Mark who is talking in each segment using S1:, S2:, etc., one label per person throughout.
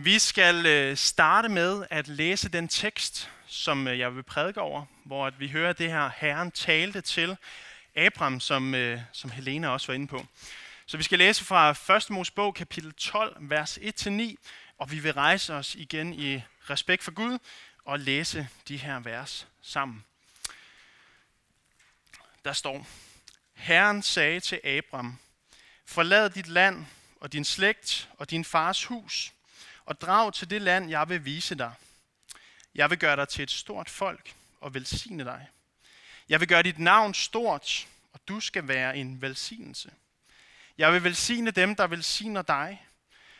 S1: Vi skal øh, starte med at læse den tekst, som øh, jeg vil prædike over, hvor vi hører det her, Herren talte til Abraham, som, øh, som Helena også var inde på. Så vi skal læse fra 1. Mosebog, kapitel 12, vers 1-9, og vi vil rejse os igen i respekt for Gud og læse de her vers sammen. Der står, Herren sagde til Abraham, forlad dit land og din slægt og din fars hus, og drag til det land, jeg vil vise dig. Jeg vil gøre dig til et stort folk og velsigne dig. Jeg vil gøre dit navn stort, og du skal være en velsignelse. Jeg vil velsigne dem, der velsigner dig,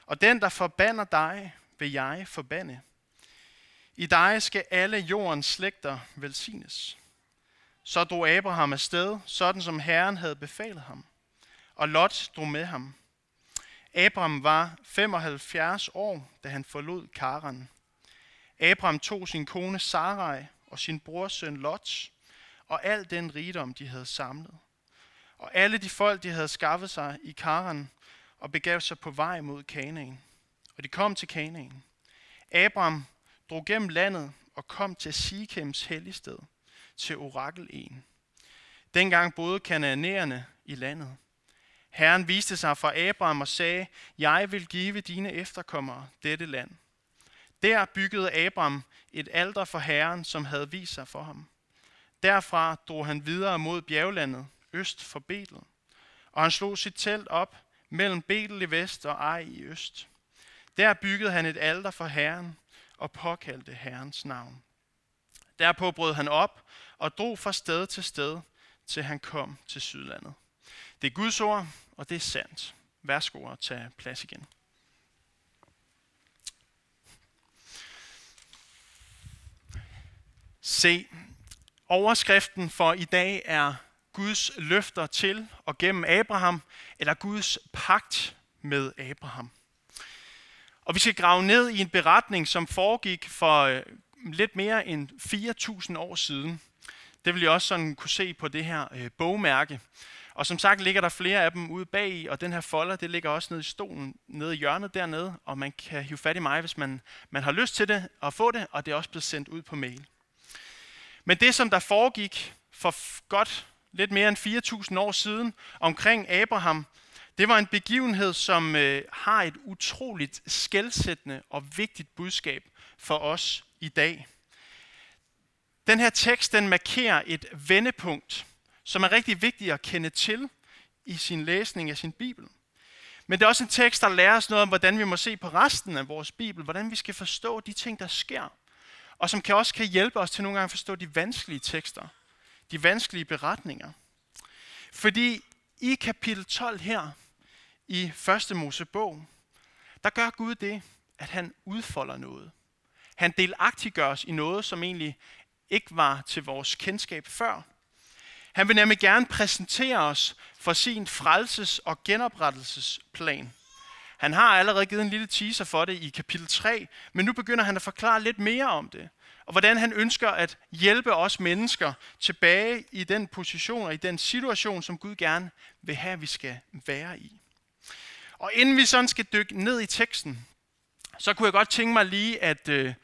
S1: og den, der forbander dig, vil jeg forbande. I dig skal alle jordens slægter velsignes. Så drog Abraham afsted, sådan som Herren havde befalet ham, og Lot drog med ham. Abraham var 75 år, da han forlod Karan. Abraham tog sin kone Sarai og sin brors søn Lot, og al den rigdom, de havde samlet. Og alle de folk, de havde skaffet sig i Karan, og begav sig på vej mod Kanaan. Og de kom til Kanaan. Abraham drog gennem landet og kom til Sikhems helligsted, til Orakel Dengang boede kananæerne i landet. Herren viste sig for Abraham og sagde, jeg vil give dine efterkommere dette land. Der byggede Abraham et alter for Herren, som havde vist sig for ham. Derfra drog han videre mod bjerglandet, øst for Betel. Og han slog sit telt op mellem Betel i vest og Ej i øst. Der byggede han et alter for Herren og påkaldte Herrens navn. Derpå brød han op og drog fra sted til sted, til han kom til Sydlandet. Det er Guds ord, og det er sandt. Værsgo at tage plads igen. Se, overskriften for i dag er Guds løfter til og gennem Abraham, eller Guds pagt med Abraham. Og vi skal grave ned i en beretning, som foregik for øh, lidt mere end 4.000 år siden. Det vil jeg også sådan kunne se på det her øh, bogmærke. Og som sagt ligger der flere af dem ude bag i, og den her folder, det ligger også nede i stolen, nede i hjørnet dernede, og man kan hive fat i mig, hvis man, man har lyst til det og få det, og det er også blevet sendt ud på mail. Men det, som der foregik for godt lidt mere end 4.000 år siden omkring Abraham, det var en begivenhed, som øh, har et utroligt skældsættende og vigtigt budskab for os i dag. Den her tekst, den markerer et vendepunkt, som er rigtig vigtigt at kende til i sin læsning af sin Bibel. Men det er også en tekst, der lærer os noget om, hvordan vi må se på resten af vores Bibel, hvordan vi skal forstå de ting, der sker, og som kan også kan hjælpe os til nogle gange at forstå de vanskelige tekster, de vanskelige beretninger. Fordi i kapitel 12 her, i første Mosebog, der gør Gud det, at han udfolder noget. Han delagtiggør os i noget, som egentlig ikke var til vores kendskab før. Han vil nemlig gerne præsentere os for sin frelses- og genoprettelsesplan. Han har allerede givet en lille teaser for det i kapitel 3, men nu begynder han at forklare lidt mere om det. Og hvordan han ønsker at hjælpe os mennesker tilbage i den position og i den situation, som Gud gerne vil have, at vi skal være i. Og inden vi sådan skal dykke ned i teksten, så kunne jeg godt tænke mig lige at, øh,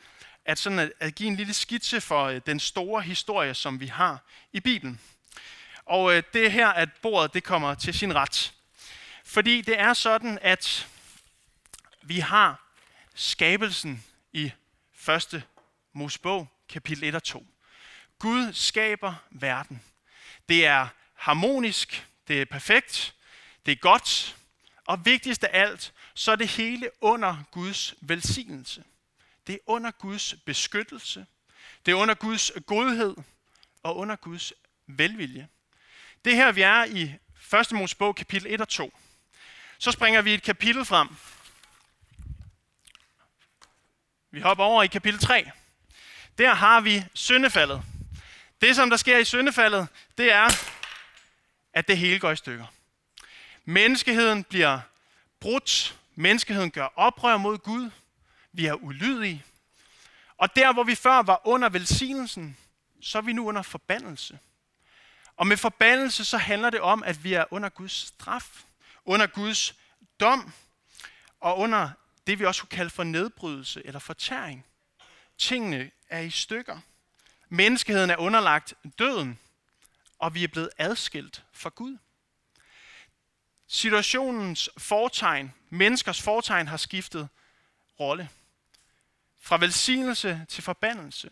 S1: at, sådan at, at give en lille skitse for øh, den store historie, som vi har i Bibelen. Og øh, det er her, at bordet det kommer til sin ret. Fordi det er sådan, at vi har skabelsen i første Mosebog, kapitel 1 og 2. Gud skaber verden. Det er harmonisk, det er perfekt, det er godt, og vigtigst af alt, så er det hele under Guds velsignelse. Det er under Guds beskyttelse, det er under Guds godhed og under Guds velvilje. Det her, vi er i 1. Mosebog, kapitel 1 og 2. Så springer vi et kapitel frem. Vi hopper over i kapitel 3. Der har vi syndefaldet. Det, som der sker i syndefaldet, det er, at det hele går i stykker. Menneskeheden bliver brudt. Menneskeheden gør oprør mod Gud. Vi er ulydige. Og der, hvor vi før var under velsignelsen, så er vi nu under forbandelse. Og med forbandelse, så handler det om, at vi er under Guds straf, under Guds dom og under det, vi også kunne kalde for nedbrydelse eller fortæring. Tingene er i stykker. Menneskeheden er underlagt døden, og vi er blevet adskilt fra Gud. Situationens fortegn, menneskers fortegn har skiftet rolle. Fra velsignelse til forbandelse.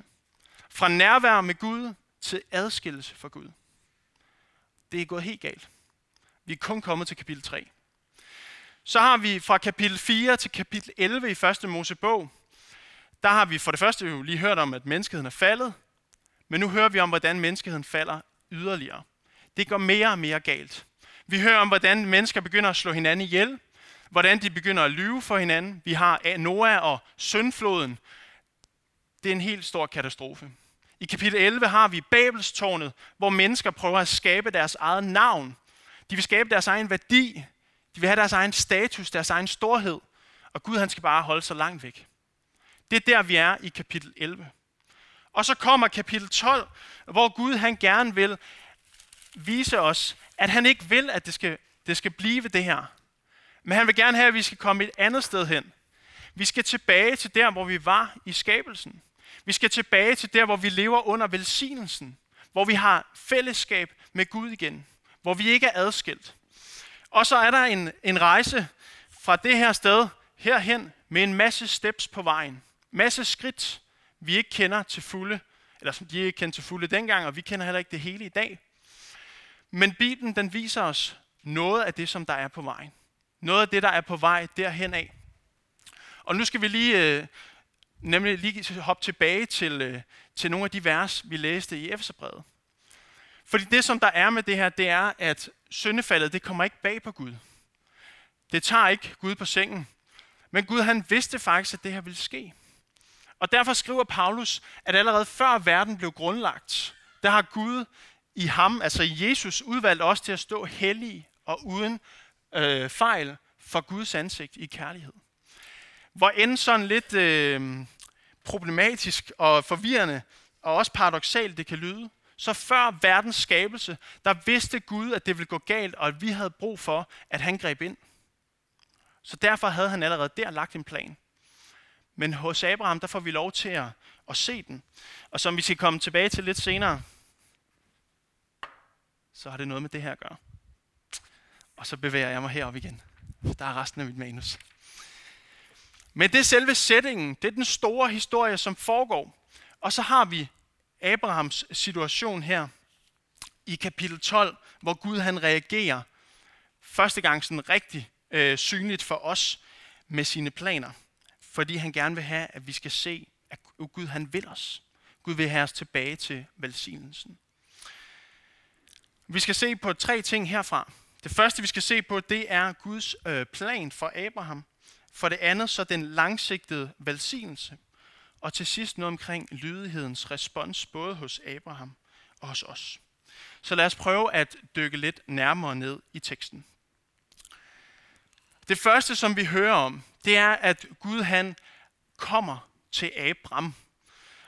S1: Fra nærvær med Gud til adskillelse fra Gud. Det er gået helt galt. Vi er kun kommet til kapitel 3. Så har vi fra kapitel 4 til kapitel 11 i første Mosebog, der har vi for det første jo lige hørt om, at menneskeheden er faldet, men nu hører vi om, hvordan menneskeheden falder yderligere. Det går mere og mere galt. Vi hører om, hvordan mennesker begynder at slå hinanden ihjel, hvordan de begynder at lyve for hinanden. Vi har Noah og syndfloden. Det er en helt stor katastrofe. I kapitel 11 har vi Babelstårnet, hvor mennesker prøver at skabe deres eget navn. De vil skabe deres egen værdi. De vil have deres egen status, deres egen storhed. Og Gud han skal bare holde sig langt væk. Det er der, vi er i kapitel 11. Og så kommer kapitel 12, hvor Gud han gerne vil vise os, at han ikke vil, at det skal, det skal blive det her. Men han vil gerne have, at vi skal komme et andet sted hen. Vi skal tilbage til der, hvor vi var i skabelsen. Vi skal tilbage til der, hvor vi lever under velsignelsen. Hvor vi har fællesskab med Gud igen. Hvor vi ikke er adskilt. Og så er der en, en rejse fra det her sted herhen med en masse steps på vejen. Masse skridt, vi ikke kender til fulde, eller som de ikke kendte til fulde dengang, og vi kender heller ikke det hele i dag. Men Bibelen den viser os noget af det, som der er på vejen. Noget af det, der er på vej derhen af. Og nu skal vi lige, øh, nemlig lige hoppe tilbage til, øh, til nogle af de vers, vi læste i Efeserbrevet. Fordi det, som der er med det her, det er, at syndefaldet, det kommer ikke bag på Gud. Det tager ikke Gud på sengen. Men Gud, han vidste faktisk, at det her ville ske. Og derfor skriver Paulus, at allerede før verden blev grundlagt, der har Gud i ham, altså i Jesus, udvalgt os til at stå hellige og uden øh, fejl for Guds ansigt i kærlighed. Hvor end sådan lidt øh, problematisk og forvirrende, og også paradoxalt det kan lyde, så før verdens skabelse, der vidste Gud, at det ville gå galt, og at vi havde brug for, at han greb ind. Så derfor havde han allerede der lagt en plan. Men hos Abraham, der får vi lov til at, at se den. Og som vi skal komme tilbage til lidt senere, så har det noget med det her at gøre. Og så bevæger jeg mig herop igen. Der er resten af mit manus. Men det er selve sætningen. Det er den store historie, som foregår. Og så har vi Abrahams situation her i kapitel 12, hvor Gud han reagerer første gang sådan rigtig øh, synligt for os med sine planer. Fordi han gerne vil have, at vi skal se, at Gud han vil os. Gud vil have os tilbage til velsignelsen. Vi skal se på tre ting herfra. Det første, vi skal se på, det er Guds øh, plan for Abraham. For det andet, så den langsigtede velsignelse. Og til sidst noget omkring lydighedens respons, både hos Abraham og hos os. Så lad os prøve at dykke lidt nærmere ned i teksten. Det første, som vi hører om, det er, at Gud han kommer til Abraham.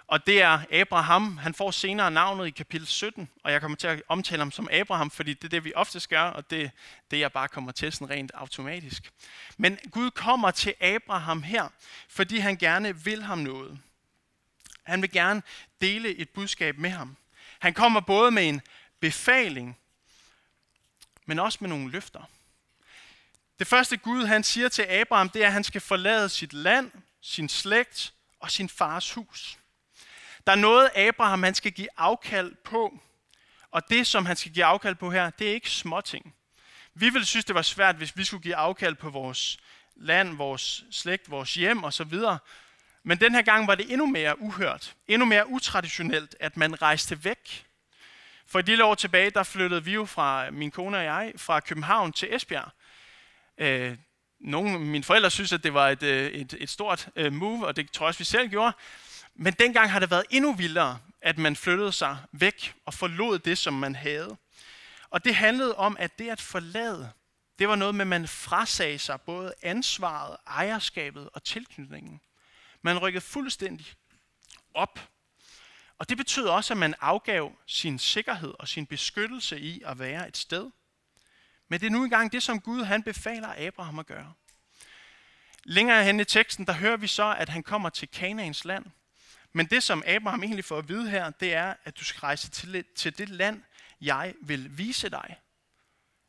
S1: Og det er Abraham. Han får senere navnet i kapitel 17, og jeg kommer til at omtale ham som Abraham, fordi det er det, vi ofte gør, og det er det, jeg bare kommer til sådan rent automatisk. Men Gud kommer til Abraham her, fordi han gerne vil ham noget. Han vil gerne dele et budskab med ham. Han kommer både med en befaling, men også med nogle løfter. Det første Gud han siger til Abraham, det er, at han skal forlade sit land, sin slægt og sin fars hus. Der er noget, Abraham han skal give afkald på, og det, som han skal give afkald på her, det er ikke småting. Vi ville synes, det var svært, hvis vi skulle give afkald på vores land, vores slægt, vores hjem osv. Men den her gang var det endnu mere uhørt, endnu mere utraditionelt, at man rejste væk. For et lille år tilbage, der flyttede vi jo fra, min kone og jeg, fra København til Esbjerg. Øh, nogle af mine forældre synes, at det var et, øh, et, et stort øh, move, og det tror jeg også, vi selv gjorde. Men dengang har det været endnu vildere, at man flyttede sig væk og forlod det, som man havde. Og det handlede om, at det at forlade, det var noget med, at man frasagde sig både ansvaret, ejerskabet og tilknytningen. Man rykkede fuldstændig op. Og det betød også, at man afgav sin sikkerhed og sin beskyttelse i at være et sted. Men det er nu engang det, som Gud han befaler Abraham at gøre. Længere hen i teksten, der hører vi så, at han kommer til Kanaans land. Men det, som Abraham egentlig får at vide her, det er, at du skal rejse til, til det land, jeg vil vise dig.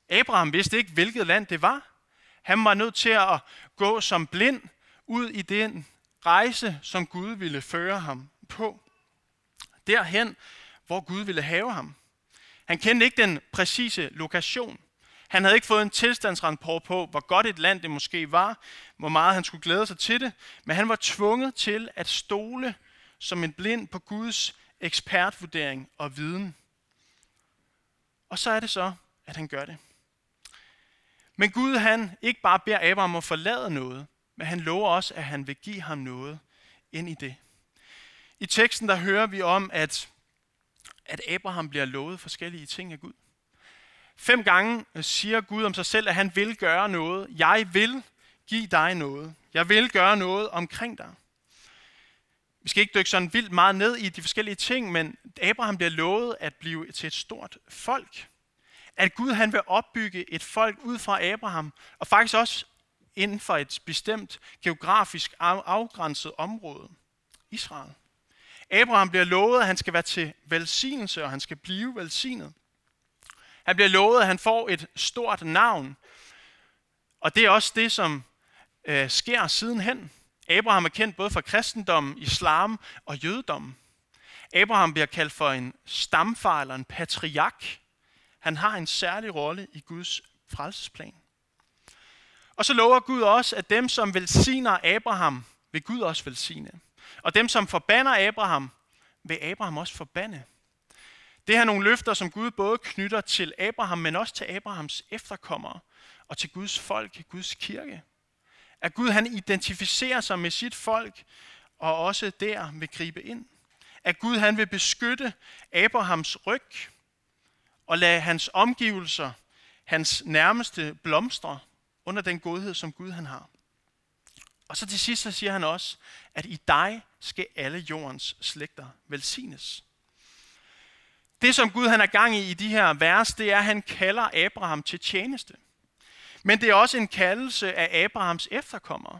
S1: Abraham vidste ikke, hvilket land det var. Han var nødt til at gå som blind ud i den rejse, som Gud ville føre ham på. Derhen, hvor Gud ville have ham. Han kendte ikke den præcise lokation. Han havde ikke fået en tilstandsrapport på, hvor godt et land det måske var, hvor meget han skulle glæde sig til det, men han var tvunget til at stole som en blind på Guds ekspertvurdering og viden. Og så er det så, at han gør det. Men Gud han ikke bare beder Abraham om at forlade noget, men han lover også, at han vil give ham noget ind i det. I teksten der hører vi om, at, at Abraham bliver lovet forskellige ting af Gud. Fem gange øh, siger Gud om sig selv, at han vil gøre noget. Jeg vil give dig noget. Jeg vil gøre noget omkring dig. Vi skal ikke dykke sådan vildt meget ned i de forskellige ting, men Abraham bliver lovet at blive til et stort folk. At Gud han vil opbygge et folk ud fra Abraham, og faktisk også inden for et bestemt geografisk afgrænset område, Israel. Abraham bliver lovet, at han skal være til velsignelse, og han skal blive velsignet. Han bliver lovet, at han får et stort navn. Og det er også det, som øh, sker sidenhen. Abraham er kendt både for kristendommen, islam og jødedommen. Abraham bliver kaldt for en stamfar eller en patriark. Han har en særlig rolle i Guds frelsesplan. Og så lover Gud også, at dem, som velsigner Abraham, vil Gud også velsigne. Og dem, som forbander Abraham, vil Abraham også forbande. Det er nogle løfter, som Gud både knytter til Abraham, men også til Abrahams efterkommere og til Guds folk, Guds kirke. At Gud han identificerer sig med sit folk, og også der vil gribe ind. At Gud han vil beskytte Abrahams ryg, og lade hans omgivelser, hans nærmeste blomstre under den godhed, som Gud han har. Og så til sidst så siger han også, at i dig skal alle jordens slægter velsignes. Det, som Gud han er gang i i de her vers, det er, at han kalder Abraham til tjeneste. Men det er også en kaldelse af Abrahams efterkommere,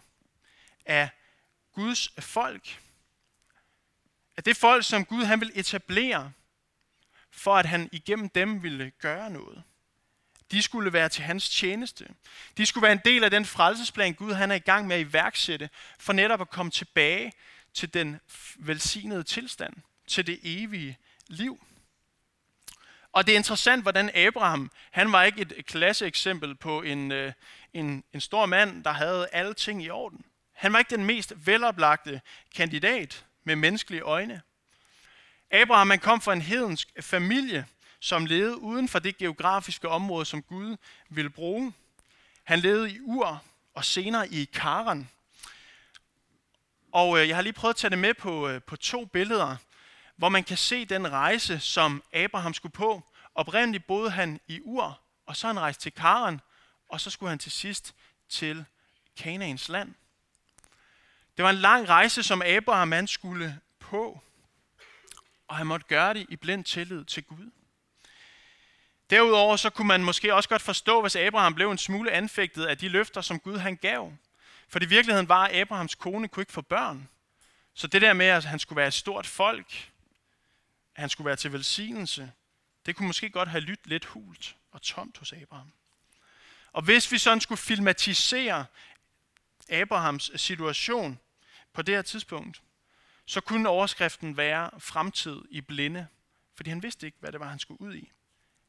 S1: af Guds folk. Af det folk, som Gud han vil etablere, for at han igennem dem ville gøre noget. De skulle være til hans tjeneste. De skulle være en del af den frelsesplan, Gud han er i gang med at iværksætte, for netop at komme tilbage til den velsignede tilstand, til det evige liv. Og det er interessant, hvordan Abraham, han var ikke et klasseeksempel på en, øh, en, en stor mand, der havde alle ting i orden. Han var ikke den mest veloplagte kandidat med menneskelige øjne. Abraham han kom fra en hedensk familie, som levede uden for det geografiske område, som Gud ville bruge. Han levede i Ur og senere i Karan. Og øh, jeg har lige prøvet at tage det med på, øh, på to billeder, hvor man kan se den rejse, som Abraham skulle på. Oprindeligt boede han i Ur, og så han rejste til Karan, og så skulle han til sidst til Kanaans land. Det var en lang rejse, som Abraham han skulle på, og han måtte gøre det i blind tillid til Gud. Derudover så kunne man måske også godt forstå, hvis Abraham blev en smule anfægtet af de løfter, som Gud han gav. For i virkeligheden var, at Abrahams kone kunne ikke få børn. Så det der med, at han skulle være et stort folk, at han skulle være til velsignelse, det kunne måske godt have lyttet lidt hult og tomt hos Abraham. Og hvis vi sådan skulle filmatisere Abrahams situation på det her tidspunkt, så kunne overskriften være fremtid i blinde, fordi han vidste ikke, hvad det var, han skulle ud i.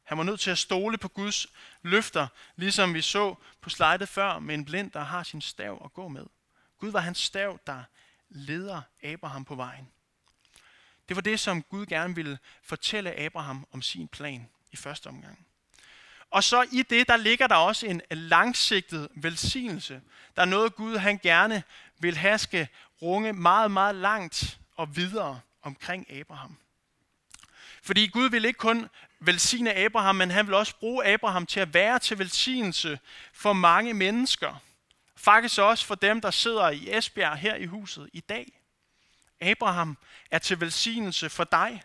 S1: Han var nødt til at stole på Guds løfter, ligesom vi så på slidet før med en blind, der har sin stav at gå med. Gud var hans stav, der leder Abraham på vejen. Det var det, som Gud gerne ville fortælle Abraham om sin plan i første omgang. Og så i det, der ligger der også en langsigtet velsignelse. Der er noget, Gud han gerne vil have skal runge meget, meget langt og videre omkring Abraham. Fordi Gud vil ikke kun velsigne Abraham, men han vil også bruge Abraham til at være til velsignelse for mange mennesker. Faktisk også for dem, der sidder i Esbjerg her i huset i dag. Abraham er til velsignelse for dig.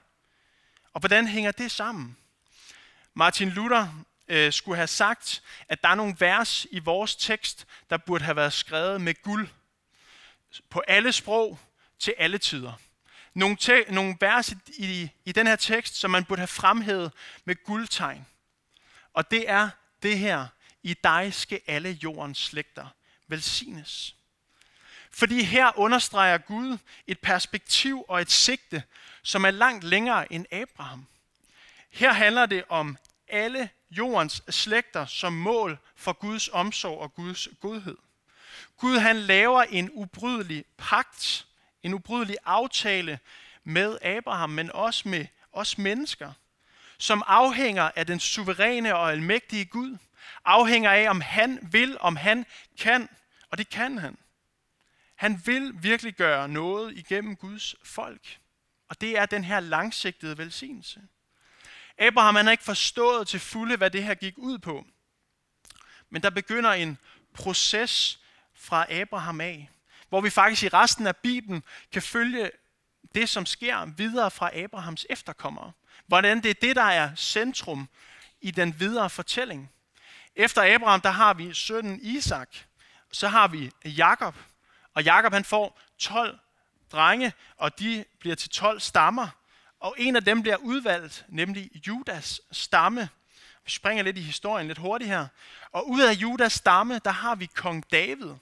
S1: Og hvordan hænger det sammen? Martin Luther øh, skulle have sagt, at der er nogle vers i vores tekst, der burde have været skrevet med guld på alle sprog til alle tider. Nogle, te- nogle vers i, i, i den her tekst, som man burde have fremhævet med guldtegn. Og det er det her. I dig skal alle jordens slægter velsignes. Fordi her understreger Gud et perspektiv og et sigte, som er langt længere end Abraham. Her handler det om alle jordens slægter som mål for Guds omsorg og Guds godhed. Gud han laver en ubrydelig pagt, en ubrydelig aftale med Abraham, men også med os mennesker, som afhænger af den suveræne og almægtige Gud, afhænger af, om han vil, om han kan, og det kan han. Han vil virkelig gøre noget igennem Guds folk. Og det er den her langsigtede velsignelse. Abraham han har ikke forstået til fulde, hvad det her gik ud på. Men der begynder en proces fra Abraham af, hvor vi faktisk i resten af Bibelen kan følge det, som sker videre fra Abrahams efterkommere. Hvordan det er det, der er centrum i den videre fortælling. Efter Abraham, der har vi sønnen Isak, så har vi Jakob, og Jakob han får 12 drenge, og de bliver til 12 stammer. Og en af dem bliver udvalgt, nemlig Judas stamme. Vi springer lidt i historien lidt hurtigt her. Og ud af Judas stamme, der har vi kong David.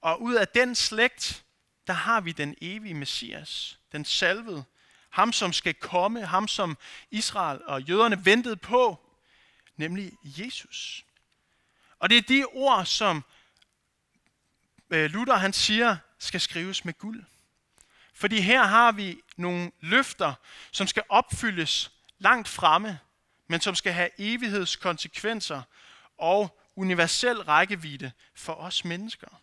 S1: Og ud af den slægt, der har vi den evige Messias, den salvede. Ham, som skal komme, ham, som Israel og jøderne ventede på, nemlig Jesus. Og det er de ord, som Øh, Luther han siger, skal skrives med guld. Fordi her har vi nogle løfter, som skal opfyldes langt fremme, men som skal have evighedskonsekvenser og universel rækkevidde for os mennesker.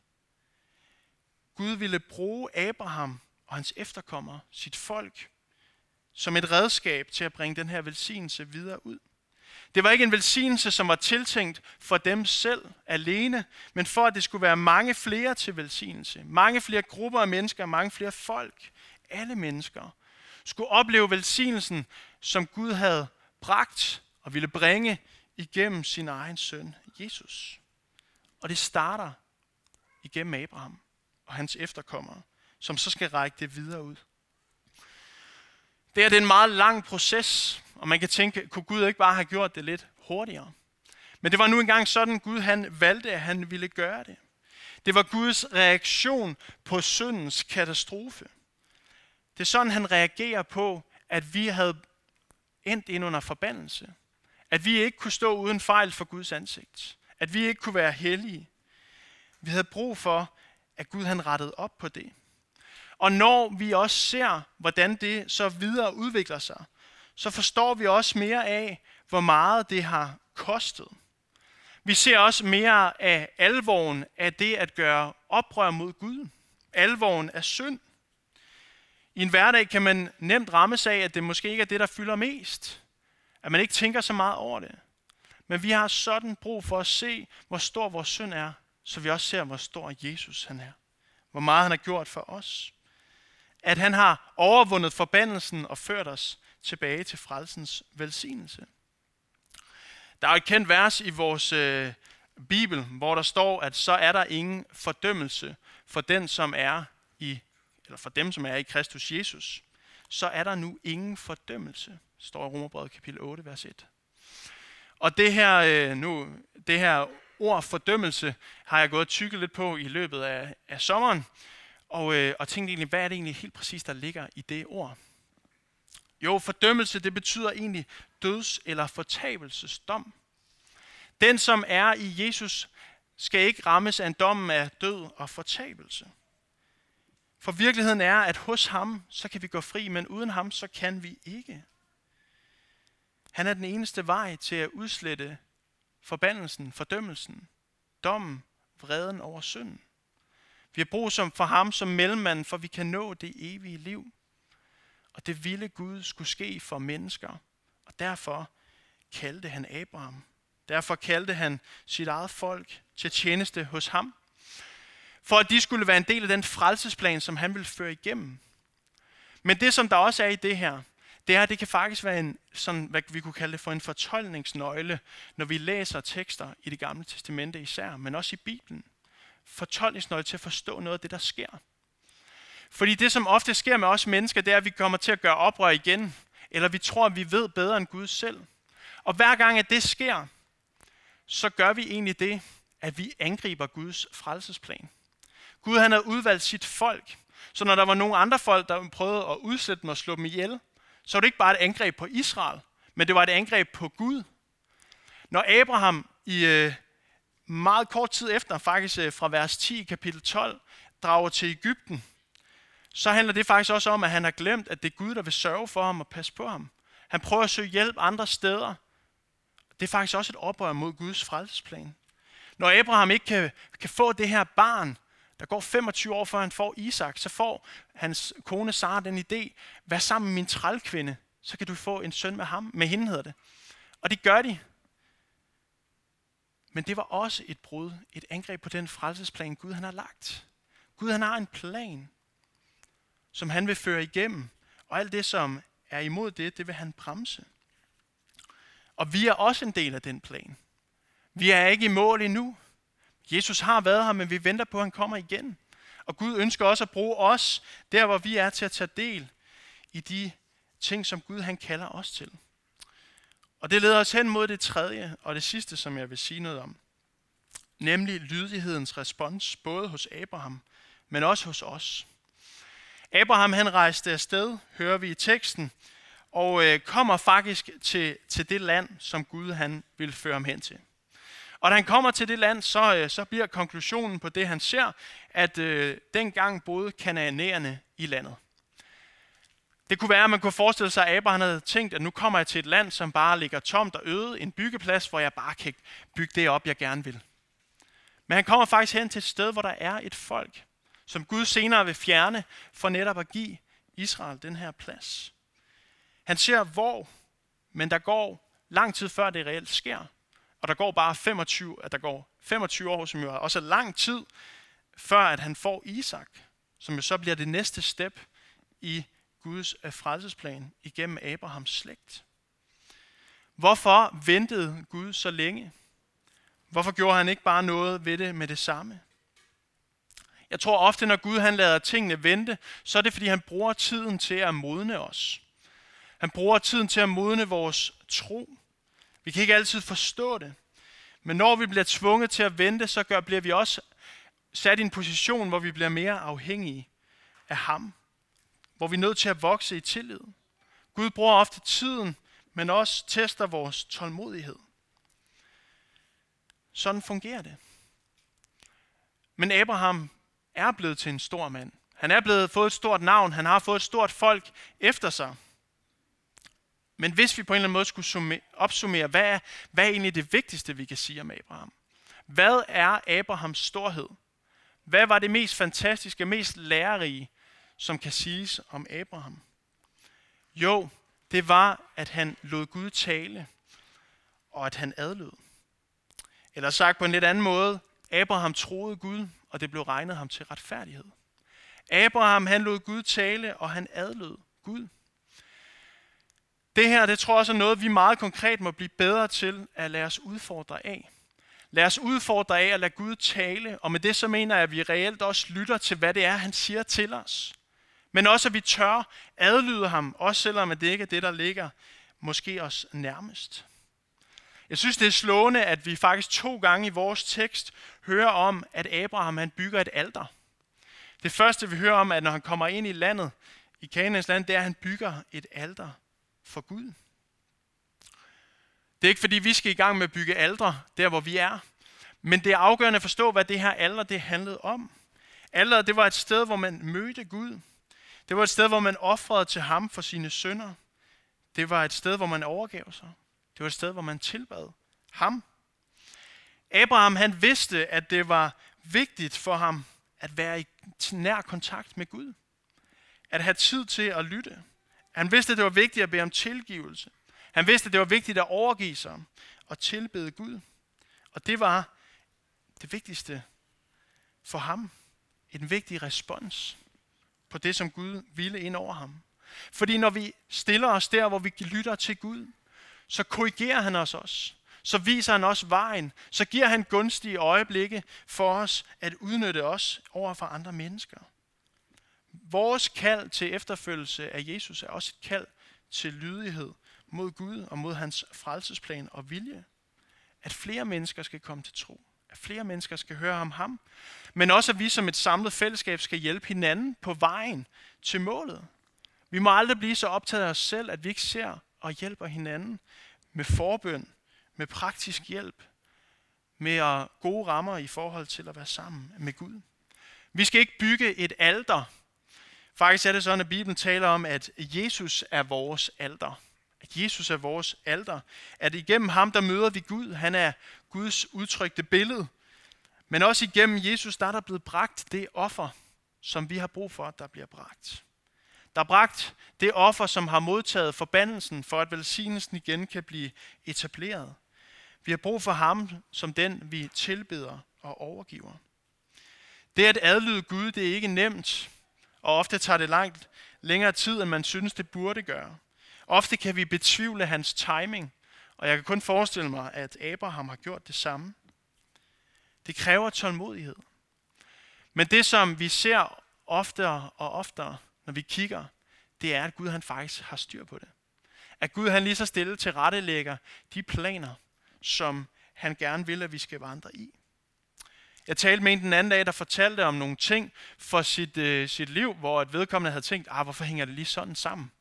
S1: Gud ville bruge Abraham og hans efterkommere, sit folk, som et redskab til at bringe den her velsignelse videre ud. Det var ikke en velsignelse, som var tiltænkt for dem selv alene, men for at det skulle være mange flere til velsignelse. Mange flere grupper af mennesker, mange flere folk, alle mennesker, skulle opleve velsignelsen, som Gud havde bragt og ville bringe igennem sin egen søn, Jesus. Og det starter igennem Abraham og hans efterkommere, som så skal række det videre ud. Det er en meget lang proces, og man kan tænke, kunne Gud ikke bare have gjort det lidt hurtigere? Men det var nu engang sådan, Gud han valgte, at han ville gøre det. Det var Guds reaktion på syndens katastrofe. Det er sådan, han reagerer på, at vi havde endt ind under forbandelse. At vi ikke kunne stå uden fejl for Guds ansigt. At vi ikke kunne være hellige. Vi havde brug for, at Gud han rettede op på det. Og når vi også ser, hvordan det så videre udvikler sig, så forstår vi også mere af, hvor meget det har kostet. Vi ser også mere af alvoren af det at gøre oprør mod Gud. Alvoren af synd. I en hverdag kan man nemt rammes af, at det måske ikke er det, der fylder mest. At man ikke tænker så meget over det. Men vi har sådan brug for at se, hvor stor vores synd er, så vi også ser, hvor stor Jesus han er. Hvor meget han har gjort for os. At han har overvundet forbandelsen og ført os tilbage til frelsens velsignelse. Der er et kendt vers i vores øh, Bibel, hvor der står, at så er der ingen fordømmelse for den, som er i, eller for dem, som er i Kristus Jesus. Så er der nu ingen fordømmelse, står i Romerbrevet kapitel 8, vers 1. Og det her, øh, nu, det her ord fordømmelse har jeg gået og tykket lidt på i løbet af, af sommeren, og, øh, og tænkte egentlig, hvad er det egentlig helt præcis, der ligger i det ord? Jo, fordømmelse, det betyder egentlig døds- eller fortabelsesdom. Den, som er i Jesus, skal ikke rammes af en dom af død og fortabelse. For virkeligheden er, at hos ham, så kan vi gå fri, men uden ham, så kan vi ikke. Han er den eneste vej til at udslette forbandelsen, fordømmelsen, dommen, vreden over synden. Vi har brug for ham som mellemmand, for vi kan nå det evige liv. Og det ville Gud skulle ske for mennesker. Og derfor kaldte han Abraham. Derfor kaldte han sit eget folk til tjeneste hos ham. For at de skulle være en del af den frelsesplan, som han ville føre igennem. Men det, som der også er i det her, det her det kan faktisk være en, sådan, hvad vi kunne kalde det for en fortolkningsnøgle, når vi læser tekster i det gamle testamente især, men også i Bibelen. Fortolkningsnøgle til at forstå noget af det, der sker. Fordi det, som ofte sker med os mennesker, det er, at vi kommer til at gøre oprør igen, eller vi tror, at vi ved bedre end Gud selv. Og hver gang, at det sker, så gør vi egentlig det, at vi angriber Guds frelsesplan. Gud han havde udvalgt sit folk, så når der var nogle andre folk, der prøvede at udsætte dem og slå dem ihjel, så var det ikke bare et angreb på Israel, men det var et angreb på Gud. Når Abraham i øh, meget kort tid efter, faktisk øh, fra vers 10 kapitel 12, drager til Ægypten, så handler det faktisk også om, at han har glemt, at det er Gud, der vil sørge for ham og passe på ham. Han prøver at søge hjælp andre steder. Det er faktisk også et oprør mod Guds frelsesplan. Når Abraham ikke kan, kan få det her barn, der går 25 år før han får Isak, så får hans kone Sara den idé, vær sammen med min trælkvinde, så kan du få en søn med ham, med hende hedder det. Og det gør de. Men det var også et brud, et angreb på den frelsesplan, Gud han har lagt. Gud han har en plan, som han vil føre igennem, og alt det, som er imod det, det vil han bremse. Og vi er også en del af den plan. Vi er ikke i mål endnu. Jesus har været her, men vi venter på, at han kommer igen. Og Gud ønsker også at bruge os, der hvor vi er til at tage del i de ting, som Gud han kalder os til. Og det leder os hen mod det tredje og det sidste, som jeg vil sige noget om. Nemlig lydighedens respons, både hos Abraham, men også hos os. Abraham han rejste afsted, hører vi i teksten, og øh, kommer faktisk til, til det land, som Gud han vil føre ham hen til. Og da han kommer til det land, så, øh, så bliver konklusionen på det, han ser, at øh, dengang boede kananæerne i landet. Det kunne være, at man kunne forestille sig, at Abraham havde tænkt, at nu kommer jeg til et land, som bare ligger tomt og øde, en byggeplads, hvor jeg bare kan bygge det op, jeg gerne vil. Men han kommer faktisk hen til et sted, hvor der er et folk, som Gud senere vil fjerne for netop at give Israel den her plads. Han ser hvor, men der går lang tid før det reelt sker. Og der går bare 25, at der går 25 år, som jo er også lang tid, før at han får Isak, som jo så bliver det næste step i Guds øh, frelsesplan igennem Abrahams slægt. Hvorfor ventede Gud så længe? Hvorfor gjorde han ikke bare noget ved det med det samme? Jeg tror ofte, når Gud han lader tingene vente, så er det, fordi han bruger tiden til at modne os. Han bruger tiden til at modne vores tro. Vi kan ikke altid forstå det. Men når vi bliver tvunget til at vente, så gør, bliver vi også sat i en position, hvor vi bliver mere afhængige af ham. Hvor vi er nødt til at vokse i tillid. Gud bruger ofte tiden, men også tester vores tålmodighed. Sådan fungerer det. Men Abraham er blevet til en stor mand. Han er blevet fået et stort navn. Han har fået et stort folk efter sig. Men hvis vi på en eller anden måde skulle opsummere, hvad er, hvad er egentlig det vigtigste, vi kan sige om Abraham? Hvad er Abrahams storhed? Hvad var det mest fantastiske, mest lærerige, som kan siges om Abraham? Jo, det var, at han lod Gud tale, og at han adlød. Eller sagt på en lidt anden måde, Abraham troede Gud, og det blev regnet ham til retfærdighed. Abraham, han lod Gud tale, og han adlød Gud. Det her, det tror jeg også er noget, vi meget konkret må blive bedre til at lade os udfordre af. Lad os udfordre af at lade Gud tale, og med det så mener jeg, at vi reelt også lytter til, hvad det er, han siger til os. Men også, at vi tør adlyde ham, også selvom det ikke er det, der ligger måske os nærmest. Jeg synes, det er slående, at vi faktisk to gange i vores tekst hører om, at Abraham han bygger et alter. Det første, vi hører om, at når han kommer ind i landet, i Kanaans land, det er, at han bygger et alter for Gud. Det er ikke fordi, vi skal i gang med at bygge aldre, der hvor vi er. Men det er afgørende at forstå, hvad det her alder det handlede om. Alderet, det var et sted, hvor man mødte Gud. Det var et sted, hvor man offrede til ham for sine sønder. Det var et sted, hvor man overgav sig. Det var et sted, hvor man tilbad ham. Abraham han vidste, at det var vigtigt for ham at være i nær kontakt med Gud. At have tid til at lytte. Han vidste, at det var vigtigt at bede om tilgivelse. Han vidste, at det var vigtigt at overgive sig og tilbede Gud. Og det var det vigtigste for ham. En vigtig respons på det, som Gud ville ind over ham. Fordi når vi stiller os der, hvor vi lytter til Gud, så korrigerer han os også. Så viser han os vejen. Så giver han gunstige øjeblikke for os at udnytte os over for andre mennesker. Vores kald til efterfølgelse af Jesus er også et kald til lydighed mod Gud og mod hans frelsesplan og vilje. At flere mennesker skal komme til tro. At flere mennesker skal høre om ham. Men også at vi som et samlet fællesskab skal hjælpe hinanden på vejen til målet. Vi må aldrig blive så optaget af os selv, at vi ikke ser og hjælper hinanden med forbøn, med praktisk hjælp, med gode rammer i forhold til at være sammen med Gud. Vi skal ikke bygge et alter. Faktisk er det sådan, at Bibelen taler om, at Jesus er vores alter. At Jesus er vores alter. At igennem ham, der møder vi Gud. Han er Guds udtrykte billede. Men også igennem Jesus, der er der blevet bragt det offer, som vi har brug for, der bliver bragt. Der er bragt det offer, som har modtaget forbandelsen, for at velsignelsen igen kan blive etableret. Vi har brug for ham som den, vi tilbeder og overgiver. Det at adlyde Gud, det er ikke nemt, og ofte tager det langt længere tid, end man synes, det burde gøre. Ofte kan vi betvivle hans timing, og jeg kan kun forestille mig, at Abraham har gjort det samme. Det kræver tålmodighed. Men det, som vi ser oftere og oftere, når vi kigger, det er, at Gud han faktisk har styr på det. At Gud han lige så stille til rette lægger de planer, som han gerne vil, at vi skal vandre i. Jeg talte med en den anden dag, der fortalte om nogle ting for sit, øh, sit liv, hvor et vedkommende havde tænkt, ah, hvorfor hænger det lige sådan sammen?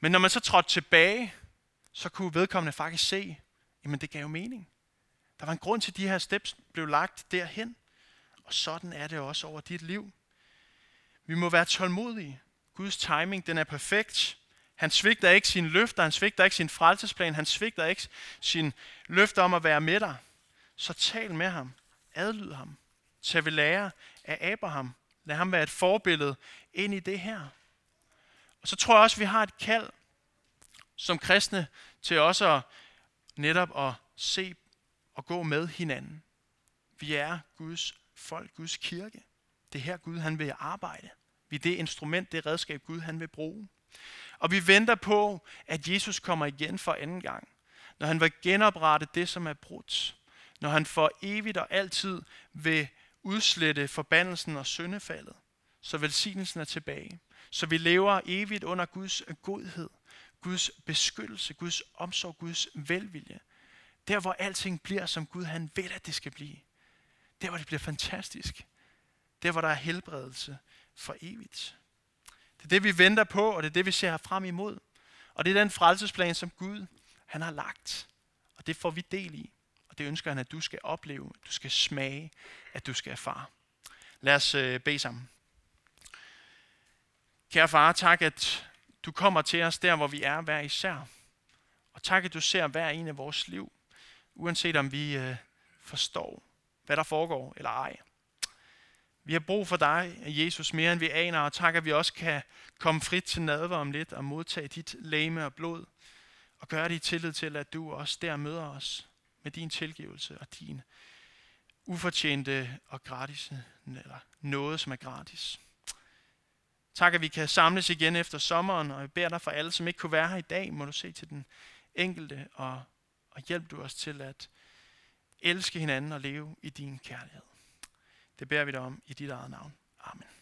S1: Men når man så trådte tilbage, så kunne vedkommende faktisk se, jamen det gav jo mening. Der var en grund til, at de her steps blev lagt derhen. Og sådan er det også over dit liv. Vi må være tålmodige. Guds timing, den er perfekt. Han svigter ikke sine løfter, han svigter ikke sin frelsesplan, han svigter ikke sin løfter om at være med dig. Så tal med ham, adlyd ham, tag ved lære af Abraham. Lad ham være et forbillede ind i det her. Og så tror jeg også, at vi har et kald som kristne til også at netop at se og gå med hinanden. Vi er Guds folk, Guds kirke. Det er her Gud han vil arbejde. Vi er det instrument, det redskab Gud han vil bruge. Og vi venter på, at Jesus kommer igen for anden gang. Når han vil genoprette det, som er brudt. Når han for evigt og altid vil udslette forbandelsen og syndefaldet. Så velsignelsen er tilbage. Så vi lever evigt under Guds godhed, Guds beskyttelse, Guds omsorg, Guds velvilje. Der hvor alting bliver, som Gud han vil, at det skal blive. Der hvor det bliver fantastisk. Der hvor der er helbredelse for evigt. Det er det, vi venter på, og det er det, vi ser frem imod. Og det er den frelsesplan, som Gud han har lagt. Og det får vi del i. Og det ønsker han, at du skal opleve, at du skal smage, at du skal erfare. Lad os øh, bede sammen. Kære far, tak, at du kommer til os der, hvor vi er hver især. Og tak, at du ser hver en af vores liv, uanset om vi øh, forstår, hvad der foregår eller ej. Vi har brug for dig, Jesus, mere end vi aner, og tak, at vi også kan komme frit til nadver om lidt og modtage dit læme og blod, og gøre det i tillid til, at du også der møder os med din tilgivelse og din ufortjente og gratis, eller noget, som er gratis. Tak, at vi kan samles igen efter sommeren, og jeg beder dig for alle, som ikke kunne være her i dag, må du se til den enkelte, og, og hjælp du os til at elske hinanden og leve i din kærlighed. Det beder vi dig om i dit eget navn. Amen.